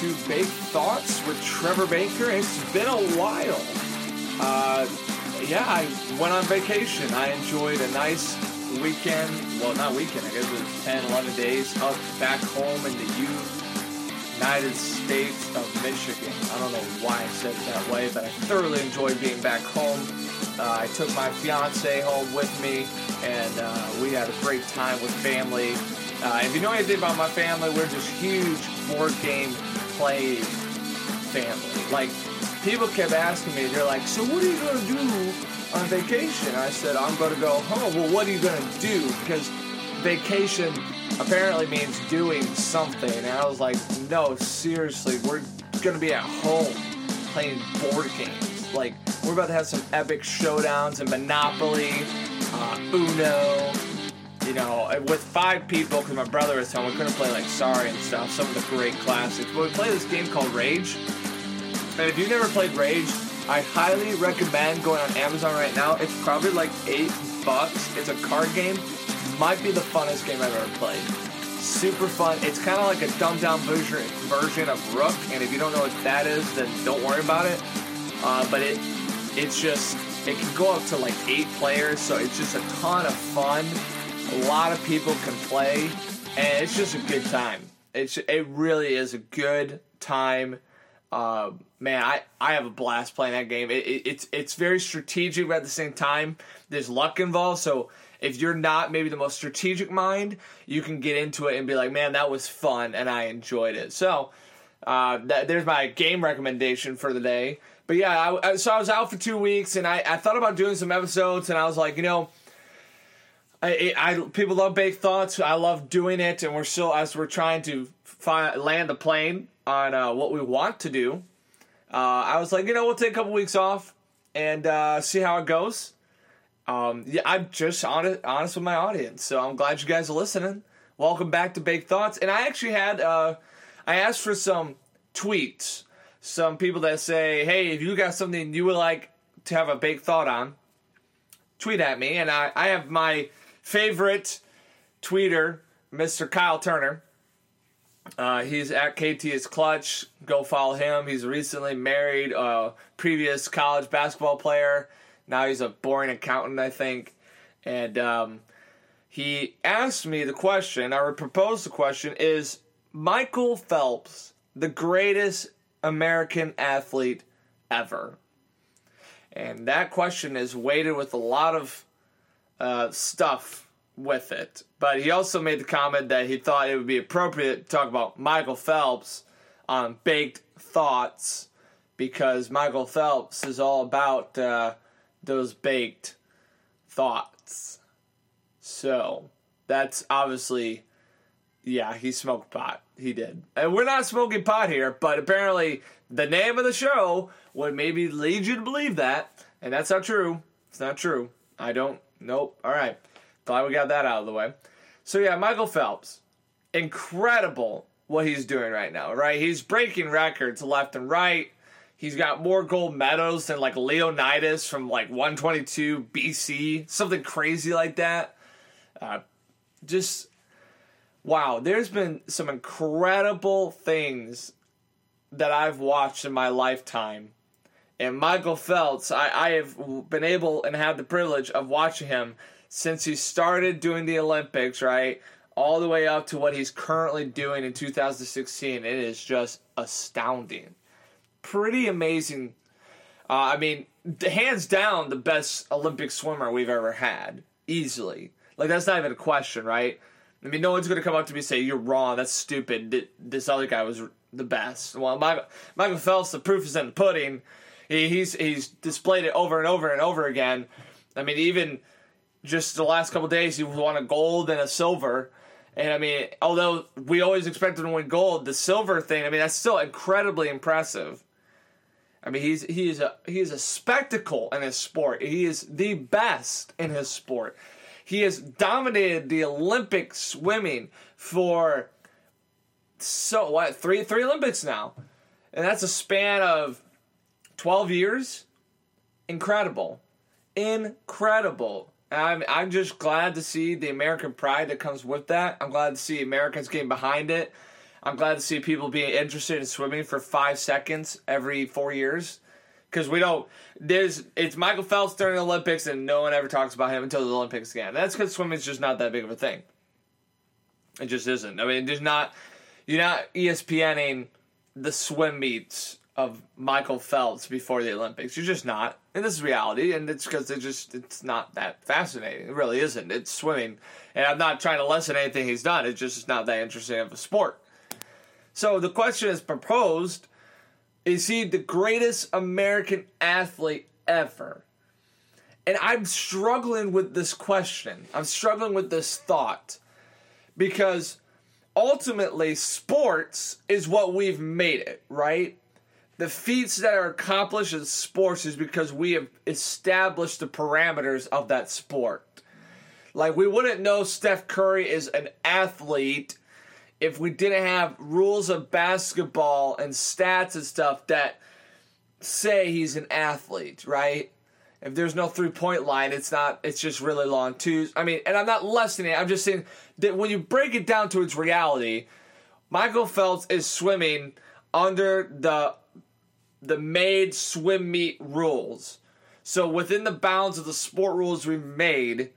to Bake Thoughts with Trevor Baker. It's been a while. Uh, yeah, I went on vacation. I enjoyed a nice weekend. Well, not weekend, I guess it was 10, 11 days up back home in the United States of Michigan. I don't know why I said it that way, but I thoroughly enjoyed being back home. Uh, I took my fiance home with me, and uh, we had a great time with family. Uh, if you know anything about my family, we're just huge board game play family. Like, people kept asking me, they're like, so what are you going to do on vacation? I said, I'm going to go home. Well, what are you going to do? Because vacation apparently means doing something. And I was like, no, seriously, we're going to be at home playing board games. Like, we're about to have some epic showdowns in Monopoly, uh, Uno, you know, with five people, because my brother was home, we couldn't play like Sorry and stuff, some of the great classics. But we play this game called Rage. And if you've never played Rage, I highly recommend going on Amazon right now. It's probably like eight bucks. It's a card game. Might be the funnest game I've ever played. Super fun. It's kind of like a dumbed down version version of Rook. And if you don't know what that is, then don't worry about it. Uh, but it it's just it can go up to like eight players, so it's just a ton of fun a lot of people can play, and it's just a good time. It's it really is a good time. Uh, man, I, I have a blast playing that game. It, it, it's it's very strategic, but at the same time, there's luck involved. So if you're not maybe the most strategic mind, you can get into it and be like, man, that was fun and I enjoyed it. So uh, that, there's my game recommendation for the day. But yeah, I, so I was out for two weeks and I, I thought about doing some episodes and I was like, you know I, I people love baked thoughts. I love doing it, and we're still as we're trying to land the plane on uh, what we want to do. Uh, I was like, you know, we'll take a couple weeks off and uh, see how it goes. Um, yeah, I'm just honest, honest with my audience, so I'm glad you guys are listening. Welcome back to Baked Thoughts, and I actually had uh, I asked for some tweets, some people that say, hey, if you got something you would like to have a baked thought on, tweet at me, and I, I have my favorite tweeter, Mr. Kyle Turner. Uh, he's at KT is Clutch. Go follow him. He's recently married a previous college basketball player. Now he's a boring accountant, I think. And um, he asked me the question, I would propose the question is Michael Phelps the greatest American athlete ever? And that question is weighted with a lot of uh, stuff with it. But he also made the comment that he thought it would be appropriate to talk about Michael Phelps on Baked Thoughts because Michael Phelps is all about uh, those baked thoughts. So that's obviously, yeah, he smoked pot. He did. And we're not smoking pot here, but apparently the name of the show would maybe lead you to believe that. And that's not true. It's not true. I don't Nope. All right. Glad we got that out of the way. So yeah, Michael Phelps, incredible what he's doing right now. Right, he's breaking records left and right. He's got more gold medals than like Leonidas from like 122 BC, something crazy like that. Uh, just wow, there's been some incredible things that I've watched in my lifetime and Michael Phelps, I, I have been able and had the privilege of watching him since he started doing the Olympics, right? All the way up to what he's currently doing in 2016. It is just astounding. Pretty amazing. Uh, I mean, hands down, the best Olympic swimmer we've ever had. Easily. Like, that's not even a question, right? I mean, no one's going to come up to me and say, You're wrong, that's stupid. This other guy was the best. Well, Michael, Michael Phelps, the proof is in the pudding he's he's displayed it over and over and over again. I mean, even just the last couple days, he won a gold and a silver. And I mean, although we always expected him to win gold, the silver thing, I mean, that's still incredibly impressive. I mean, he's he is a he is a spectacle in his sport. He is the best in his sport. He has dominated the Olympic swimming for so what three three Olympics now, and that's a span of 12 years, incredible. Incredible. I'm, I'm just glad to see the American pride that comes with that. I'm glad to see Americans getting behind it. I'm glad to see people being interested in swimming for five seconds every four years. Because we don't, there's, it's Michael Phelps during the Olympics and no one ever talks about him until the Olympics again. That's because swimming's just not that big of a thing. It just isn't. I mean, there's not, you're not ESPNing the swim meets of Michael Phelps before the Olympics. You're just not. And this is reality, and it's because it just it's not that fascinating. It really isn't. It's swimming. And I'm not trying to lessen anything he's done. It's just not that interesting of a sport. So the question is proposed is he the greatest American athlete ever? And I'm struggling with this question. I'm struggling with this thought because ultimately sports is what we've made it, right? The feats that are accomplished in sports is because we have established the parameters of that sport. Like we wouldn't know Steph Curry is an athlete if we didn't have rules of basketball and stats and stuff that say he's an athlete, right? If there's no three point line, it's not. It's just really long twos. I mean, and I'm not lessening it. I'm just saying that when you break it down to its reality, Michael Phelps is swimming under the the made swim meet rules. So within the bounds of the sport rules we made,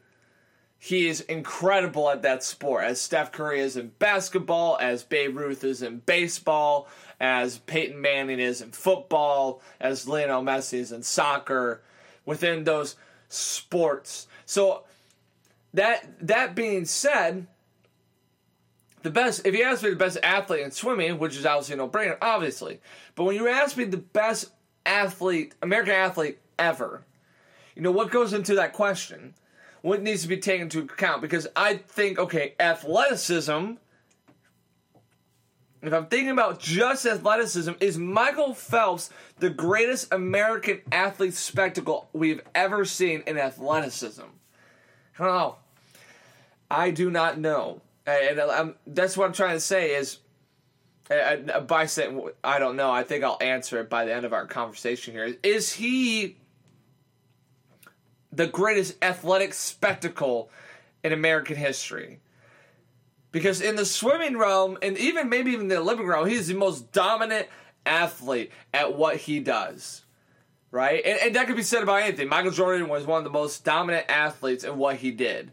he is incredible at that sport. As Steph Curry is in basketball, as Babe Ruth is in baseball, as Peyton Manning is in football, as Lionel Messi is in soccer, within those sports. So that that being said, the best if you ask me the best athlete in swimming, which is obviously no brainer, obviously. But when you ask me the best athlete, American athlete ever, you know what goes into that question? What needs to be taken into account? Because I think, okay, athleticism. If I'm thinking about just athleticism, is Michael Phelps the greatest American athlete spectacle we've ever seen in athleticism? I don't know. I do not know and I'm, that's what I'm trying to say is, by saying I don't know, I think I'll answer it by the end of our conversation here. Is he the greatest athletic spectacle in American history? Because in the swimming realm, and even maybe even the Olympic realm, he's the most dominant athlete at what he does. Right? And, and that could be said about anything. Michael Jordan was one of the most dominant athletes in what he did.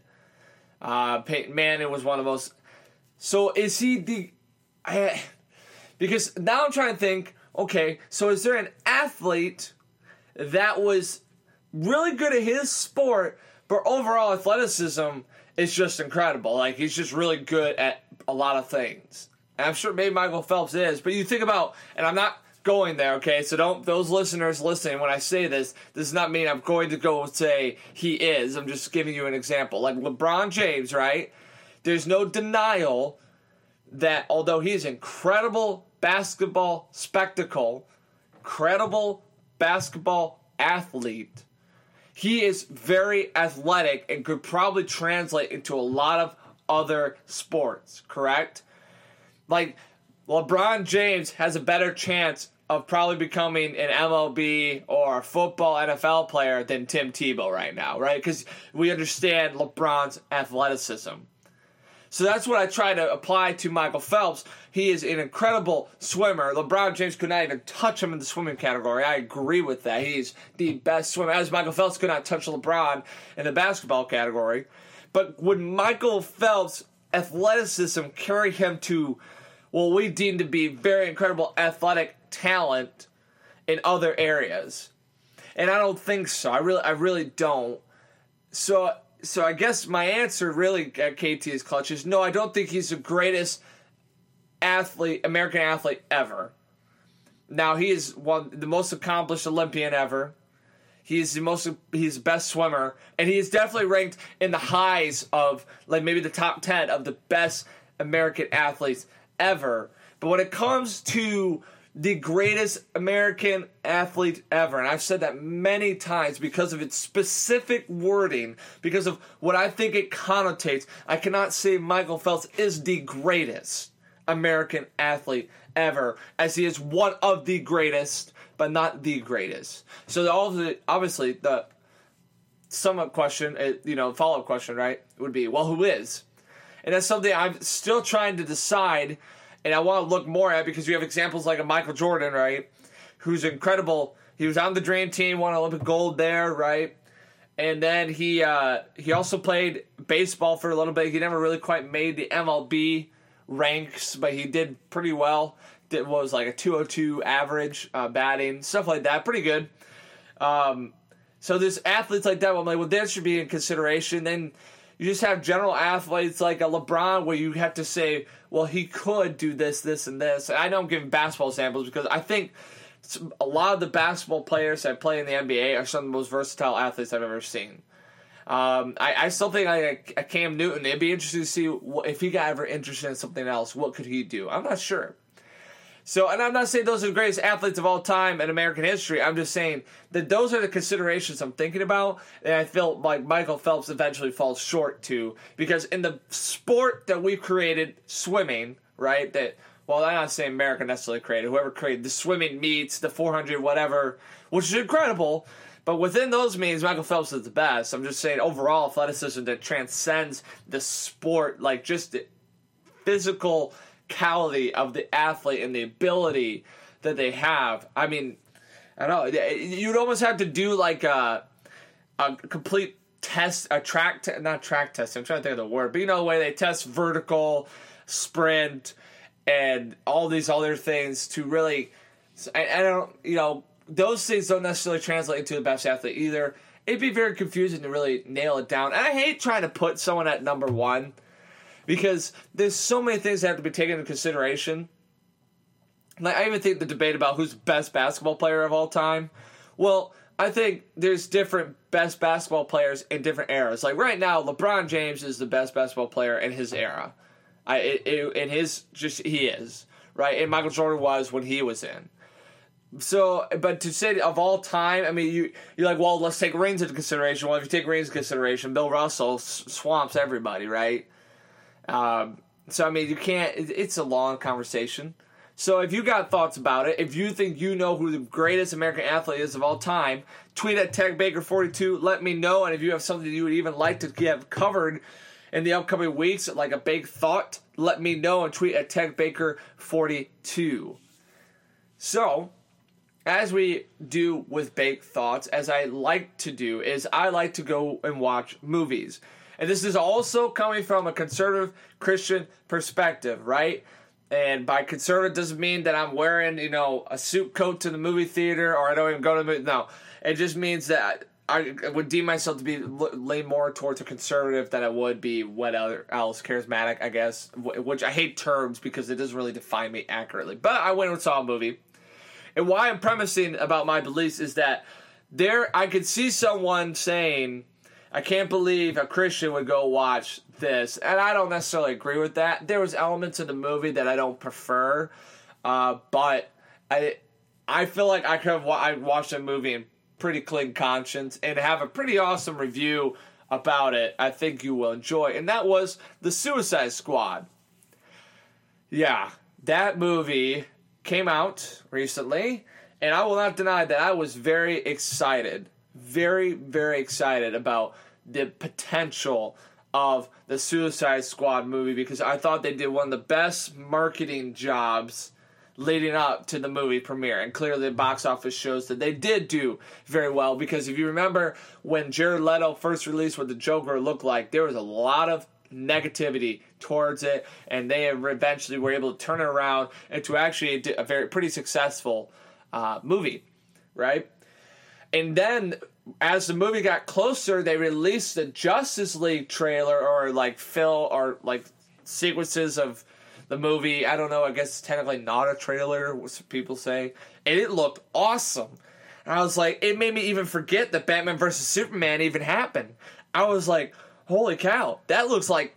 Uh, Peyton Manning was one of those. So is he the? I, because now I'm trying to think. Okay, so is there an athlete that was really good at his sport, but overall athleticism is just incredible? Like he's just really good at a lot of things. And I'm sure maybe Michael Phelps is, but you think about, and I'm not going there, okay? So don't those listeners listening when I say this, this does not mean I'm going to go say he is. I'm just giving you an example. Like LeBron James, right? There's no denial that although he's incredible basketball spectacle, credible basketball athlete, he is very athletic and could probably translate into a lot of other sports, correct? Like LeBron James has a better chance of probably becoming an MLB or football NFL player than Tim Tebow right now, right? Because we understand LeBron's athleticism. So that's what I try to apply to Michael Phelps. He is an incredible swimmer. LeBron James could not even touch him in the swimming category. I agree with that. He's the best swimmer. As Michael Phelps could not touch LeBron in the basketball category. But would Michael Phelps' athleticism carry him to what we deem to be very incredible athletic talent in other areas. And I don't think so. I really I really don't. So so I guess my answer really uh, at KT's clutch is no, I don't think he's the greatest athlete, American athlete ever. Now he is one the most accomplished Olympian ever. He's the most he's the best swimmer, and he is definitely ranked in the highs of like maybe the top ten of the best American athletes ever. But when it comes to the greatest American athlete ever, and I've said that many times because of its specific wording, because of what I think it connotates, I cannot say Michael Phelps is the greatest American athlete ever, as he is one of the greatest, but not the greatest. So all the obviously the somewhat question, uh, you know, follow up question, right, would be, well, who is? And that's something I'm still trying to decide and I want to look more at because you have examples like a Michael Jordan, right? Who's incredible. He was on the Dream Team, won Olympic gold there, right? And then he uh, he also played baseball for a little bit. He never really quite made the MLB ranks, but he did pretty well. Did was like a 202 average uh, batting, stuff like that. Pretty good. Um, so there's athletes like that. I'm like, well, that should be in consideration. Then you just have general athletes like a LeBron, where you have to say, well, he could do this, this, and this. And I know I'm giving basketball samples because I think a lot of the basketball players that play in the NBA are some of the most versatile athletes I've ever seen. Um, I, I, still think like a Cam Newton. It'd be interesting to see what, if he got ever interested in something else. What could he do? I'm not sure. So, and I'm not saying those are the greatest athletes of all time in American history. I'm just saying that those are the considerations I'm thinking about, and I feel like Michael Phelps eventually falls short to because in the sport that we've created, swimming, right? That well, I'm not saying America necessarily created. Whoever created the swimming meets, the 400, whatever, which is incredible. But within those means, Michael Phelps is the best. I'm just saying overall athleticism that transcends the sport, like just the physical physicality of the athlete and the ability that they have. I mean, I don't know. You'd almost have to do like a, a complete test, a track, not track test. I'm trying to think of the word, but you know the way they test vertical, sprint, and all these other things to really. I, I don't, you know, those things don't necessarily translate into the best athlete either. It'd be very confusing to really nail it down. And I hate trying to put someone at number one because there's so many things that have to be taken into consideration. Like I even think the debate about who's best basketball player of all time. Well, I think there's different best basketball players in different eras. Like right now, LeBron James is the best basketball player in his era. I it, it, in his just he is right, and Michael Jordan was when he was in. So, but to say of all time, I mean, you you're like, well, let's take rings into consideration. Well, if you take rings into consideration, Bill Russell swamps everybody, right? Um, so I mean, you can't. It's a long conversation. So if you got thoughts about it, if you think you know who the greatest American athlete is of all time, tweet at TechBaker42. Let me know, and if you have something you would even like to get covered in the upcoming weeks, like a big thought, let me know and tweet at TechBaker42. So, as we do with big thoughts, as I like to do, is I like to go and watch movies. And this is also coming from a conservative Christian perspective, right? And by conservative doesn't mean that I'm wearing, you know, a suit coat to the movie theater or I don't even go to the movie. No, it just means that I would deem myself to be lean more towards a conservative than I would be what else charismatic, I guess. Which I hate terms because it doesn't really define me accurately. But I went and saw a movie, and why I'm premising about my beliefs is that there I could see someone saying I can't believe a Christian would go watch this, and I don't necessarily agree with that. There was elements in the movie that I don't prefer, uh, but I I feel like I could have I watched a movie in pretty clean conscience and have a pretty awesome review about it. I think you will enjoy, and that was the Suicide Squad. Yeah, that movie came out recently, and I will not deny that I was very excited very, very excited about the potential of the Suicide Squad movie because I thought they did one of the best marketing jobs leading up to the movie premiere. And clearly, the box office shows that they did do very well because if you remember when Jared Leto first released what the Joker looked like, there was a lot of negativity towards it, and they eventually were able to turn it around into actually a, very pretty successful uh, movie, right? And then as the movie got closer, they released the Justice League trailer or like fill or like sequences of the movie. I don't know. I guess technically not a trailer. What people say, and it looked awesome. And I was like, it made me even forget that Batman versus Superman even happened. I was like, holy cow, that looks like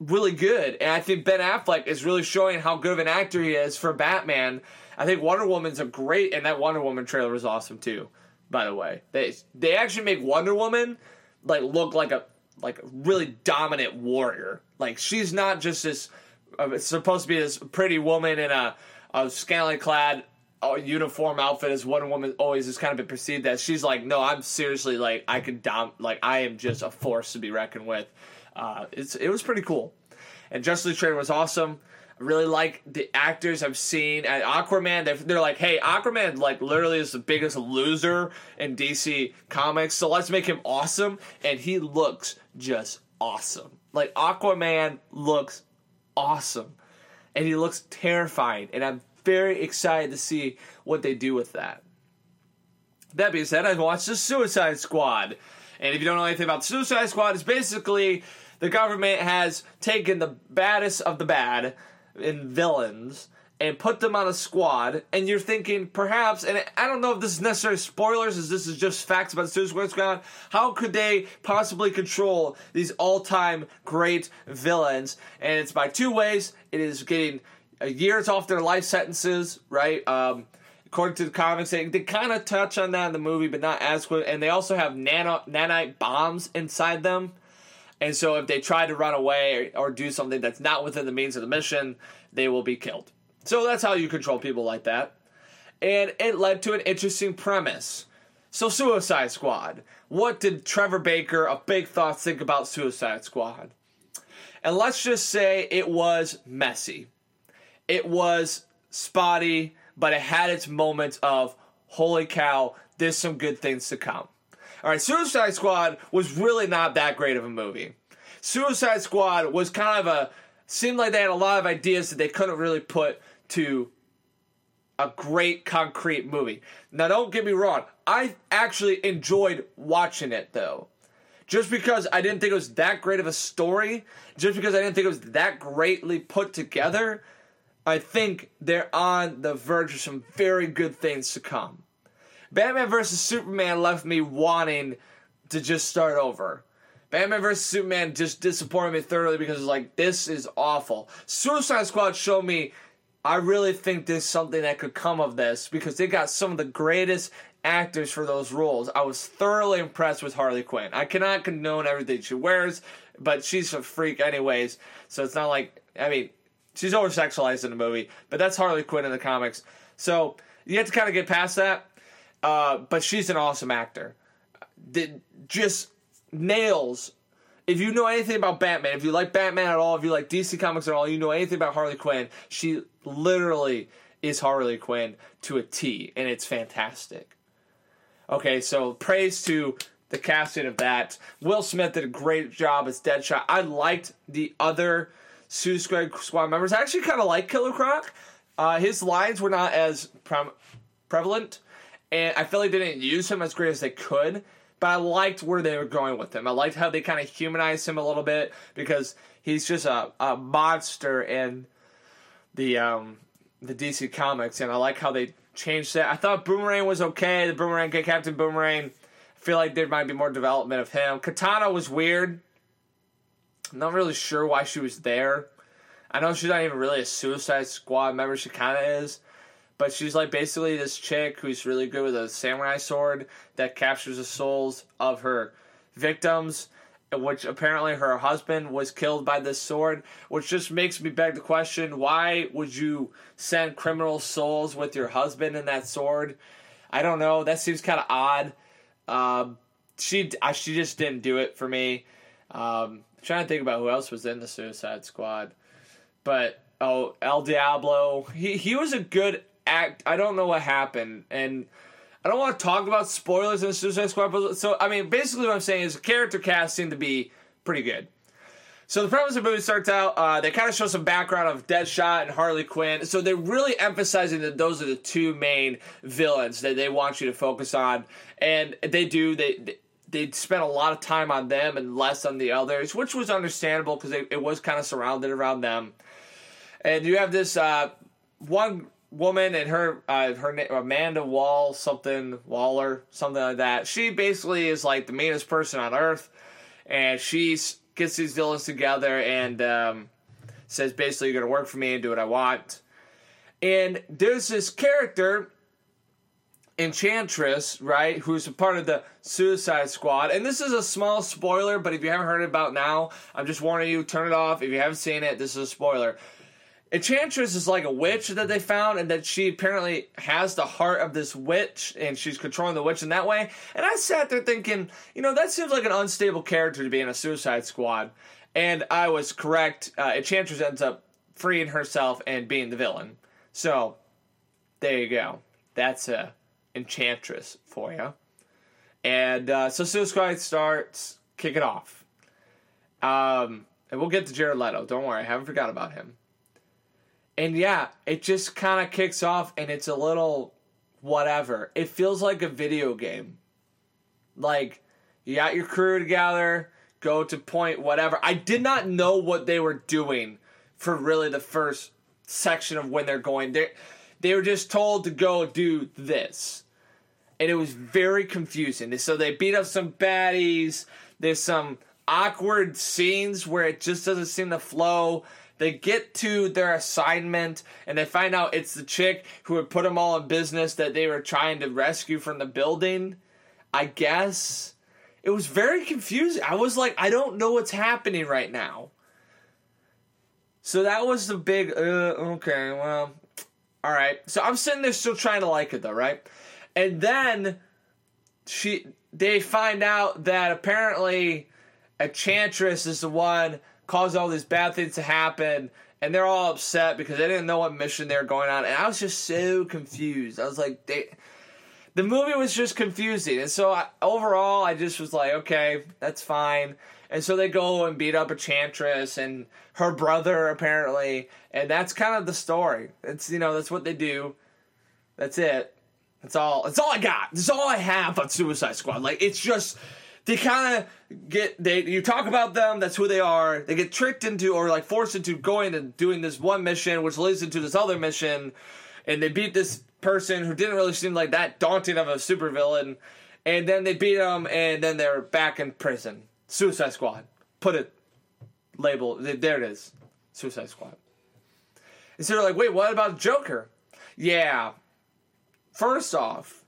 really good. And I think Ben Affleck is really showing how good of an actor he is for Batman. I think Wonder Woman's a great, and that Wonder Woman trailer was awesome too by the way. They they actually make Wonder Woman like look like a like really dominant warrior. Like she's not just this uh, supposed to be this pretty woman in a, a scantily clad uh, uniform outfit as Wonder Woman always has kind of been perceived as. She's like, no, I'm seriously like I could dom like I am just a force to be reckoned with. Uh, it's it was pretty cool, and Justice League trailer was awesome. Really like the actors I've seen at Aquaman. They're, they're like, hey, Aquaman like literally is the biggest loser in DC Comics, so let's make him awesome, and he looks just awesome. Like Aquaman looks awesome, and he looks terrifying, and I'm very excited to see what they do with that. That being said, I've watched the Suicide Squad. And if you don't know anything about Suicide Squad, it's basically the government has taken the baddest of the bad in villains and put them on a squad, and you're thinking perhaps, and I don't know if this is necessarily spoilers, as this is just facts about Suicide Squad. How could they possibly control these all-time great villains? And it's by two ways. It is getting years off their life sentences, right? Um, according to the comics, they, they kind of touch on that in the movie, but not as quick. And they also have nano, nanite bombs inside them. And so if they try to run away or, or do something that's not within the means of the mission, they will be killed. So that's how you control people like that. And it led to an interesting premise. So, Suicide Squad. What did Trevor Baker of Baked Thoughts think about Suicide Squad? And let's just say it was messy. It was spotty, but it had its moments of, holy cow, there's some good things to come. All right, Suicide Squad was really not that great of a movie. Suicide Squad was kind of a, seemed like they had a lot of ideas that they couldn't really put to a great concrete movie. Now, don't get me wrong, I actually enjoyed watching it though. Just because I didn't think it was that great of a story, just because I didn't think it was that greatly put together, I think they're on the verge of some very good things to come. Batman vs. Superman left me wanting to just start over. Batman vs. Superman just disappointed me thoroughly because it's like, this is awful. Suicide Squad showed me I really think there's something that could come of this because they got some of the greatest actors for those roles. I was thoroughly impressed with Harley Quinn. I cannot condone everything she wears, but she's a freak anyways. So it's not like I mean, she's over sexualized in the movie, but that's Harley Quinn in the comics. So you have to kind of get past that. Uh, but she's an awesome actor. Did just nails if you know anything about Batman, if you like Batman at all, if you like DC Comics at all, you know anything about Harley Quinn, she literally is Harley Quinn to a T, and it's fantastic. Okay, so praise to the casting of that. Will Smith did a great job as Deadshot. I liked the other Suicide Squad members. I actually kind of like Killer Croc. Uh, his lines were not as pre- prevalent, and I feel like they didn't use him as great as they could but I liked where they were going with him. I liked how they kind of humanized him a little bit because he's just a, a monster in the um, the DC comics, and I like how they changed that. I thought Boomerang was okay. The Boomerang, Captain Boomerang. I feel like there might be more development of him. Katana was weird. I'm not really sure why she was there. I know she's not even really a Suicide Squad member. She kind of is. But she's like basically this chick who's really good with a samurai sword that captures the souls of her victims, which apparently her husband was killed by this sword, which just makes me beg the question why would you send criminal souls with your husband in that sword? I don't know. That seems kind of odd. Um, she she just didn't do it for me. Um, trying to think about who else was in the Suicide Squad, but oh, El Diablo. He he was a good act. I don't know what happened, and I don't want to talk about spoilers in Suicide Squad. So I mean, basically, what I'm saying is character cast seemed to be pretty good. So the premise of the movie starts out. Uh, they kind of show some background of Deadshot and Harley Quinn. So they're really emphasizing that those are the two main villains that they want you to focus on, and they do. They, they they spent a lot of time on them and less on the others, which was understandable because it was kind of surrounded around them. And you have this uh, one woman and her uh, her name Amanda Wall something Waller something like that. She basically is like the meanest person on earth, and she gets these villains together and um, says basically you're gonna work for me and do what I want. And there's this character. Enchantress, right, who's a part of the Suicide Squad. And this is a small spoiler, but if you haven't heard about now, I'm just warning you, turn it off. If you haven't seen it, this is a spoiler. Enchantress is like a witch that they found, and that she apparently has the heart of this witch, and she's controlling the witch in that way. And I sat there thinking, you know, that seems like an unstable character to be in a Suicide Squad. And I was correct. Uh, Enchantress ends up freeing herself and being the villain. So there you go. That's a enchantress for you. And uh, so Suicide Squad starts, kick it off. Um, and we'll get to Jared Leto. Don't worry, I haven't forgot about him. And yeah, it just kind of kicks off, and it's a little whatever. It feels like a video game. Like you got your crew together, go to point whatever. I did not know what they were doing for really the first section of when they're going. They they were just told to go do this. And it was very confusing. So they beat up some baddies. There's some awkward scenes where it just doesn't seem to flow. They get to their assignment and they find out it's the chick who had put them all in business that they were trying to rescue from the building. I guess. It was very confusing. I was like, I don't know what's happening right now. So that was the big, uh, okay, well, all right. So I'm sitting there still trying to like it though, right? And then she, they find out that apparently Enchantress is the one caused all these bad things to happen, and they're all upset because they didn't know what mission they were going on, and I was just so confused. I was like, they the movie was just confusing. And so I, overall, I just was like, okay, that's fine. And so they go and beat up Enchantress and her brother, apparently. And that's kind of the story. It's, you know, that's what they do. That's it. That's all. That's all I got. That's all I have on Suicide Squad. Like, it's just. They kind of get they you talk about them that's who they are they get tricked into or like forced into going and doing this one mission which leads into this other mission and they beat this person who didn't really seem like that daunting of a supervillain, and then they beat him, and then they're back in prison. Suicide Squad. Put it label. There it is. Suicide Squad. And so they're like, wait, what about Joker? Yeah. First off,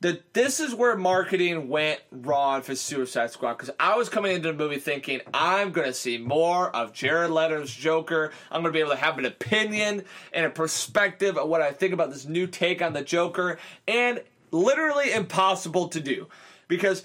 that this is where marketing went wrong for Suicide Squad because I was coming into the movie thinking I'm going to see more of Jared Leto's Joker. I'm going to be able to have an opinion and a perspective of what I think about this new take on the Joker, and literally impossible to do because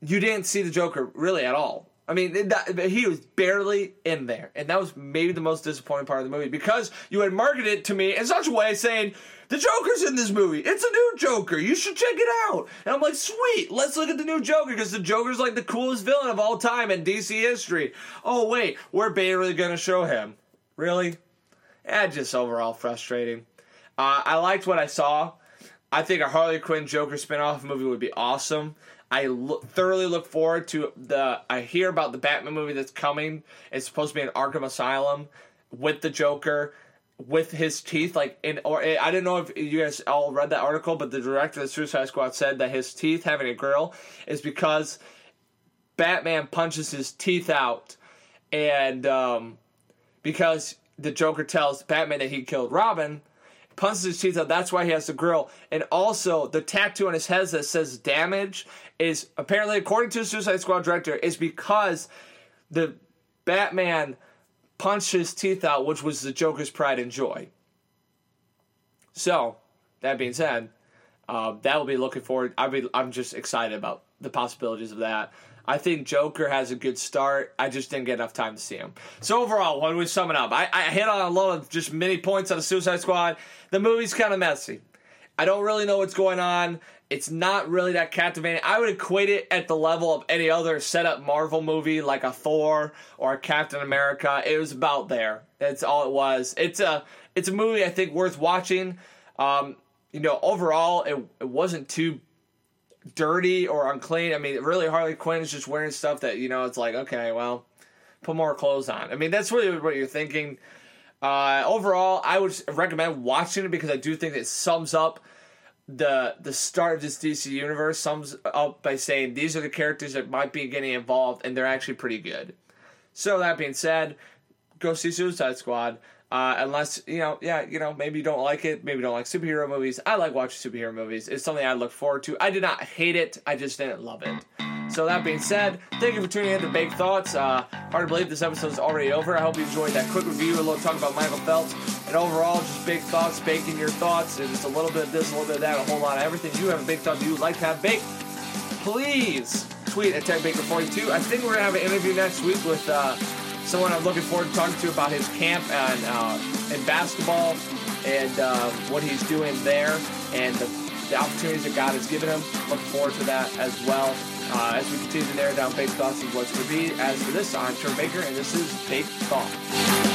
you didn't see the Joker really at all. I mean, that, he was barely in there, and that was maybe the most disappointing part of the movie because you had marketed it to me in such a way saying the Joker's in this movie. It's a new Joker. You should check it out. And I'm like, sweet, let's look at the new Joker because the Joker's like the coolest villain of all time in DC history. Oh, wait, we're barely going to show him. Really? Eh, just overall frustrating. Uh, I liked what I saw. I think a Harley Quinn Joker spinoff movie would be awesome. I thoroughly look forward to the. I hear about the Batman movie that's coming. It's supposed to be an Arkham Asylum with the Joker with his teeth like in or I didn't know if you guys all read that article, but the director of the Suicide Squad said that his teeth having a grill is because Batman punches his teeth out, and um, because the Joker tells Batman that he killed Robin, punches his teeth out. That's why he has the grill, and also the tattoo on his head that says "damage" is apparently, according to the Suicide Squad director, is because the Batman punched his teeth out, which was the Joker's pride and joy. So, that being said, uh, that will be looking forward. I be, I'm just excited about the possibilities of that. I think Joker has a good start. I just didn't get enough time to see him. So overall, when we sum it up, I, I hit on a lot of just many points on the Suicide Squad. The movie's kind of messy. I don't really know what's going on. It's not really that captivating. I would equate it at the level of any other setup Marvel movie like a Thor or a Captain America. It was about there. That's all it was. It's a it's a movie I think worth watching. Um, you know, overall it, it wasn't too dirty or unclean. I mean, really Harley Quinn is just wearing stuff that, you know, it's like, okay, well, put more clothes on. I mean, that's really what you're thinking. Uh, overall, I would recommend watching it because I do think it sums up the the start of this DC universe sums up by saying these are the characters that might be getting involved, and they're actually pretty good. So that being said, go see Suicide Squad. Uh, unless you know, yeah, you know, maybe you don't like it, maybe you don't like superhero movies. I like watching superhero movies. It's something I look forward to. I did not hate it. I just didn't love it. So that being said, thank you for tuning in to Baked Thoughts. Uh, hard to believe this episode is already over. I hope you enjoyed that quick review, a little talk about Michael Phelps, and overall just big thoughts, baking your thoughts, and just a little bit of this, a little bit of that, a whole lot of everything. You have a big thought you would like to have baked, please tweet at TechBaker42. I think we're gonna have an interview next week with uh, someone I'm looking forward to talking to about his camp and uh, in basketball and uh, what he's doing there and the, the, opportunities that God has given him. Looking forward to that as well. Uh, as we continue to narrow down Faith Thoughts and what's to be. As for this, I'm Trevor Baker, and this is Faith Thoughts.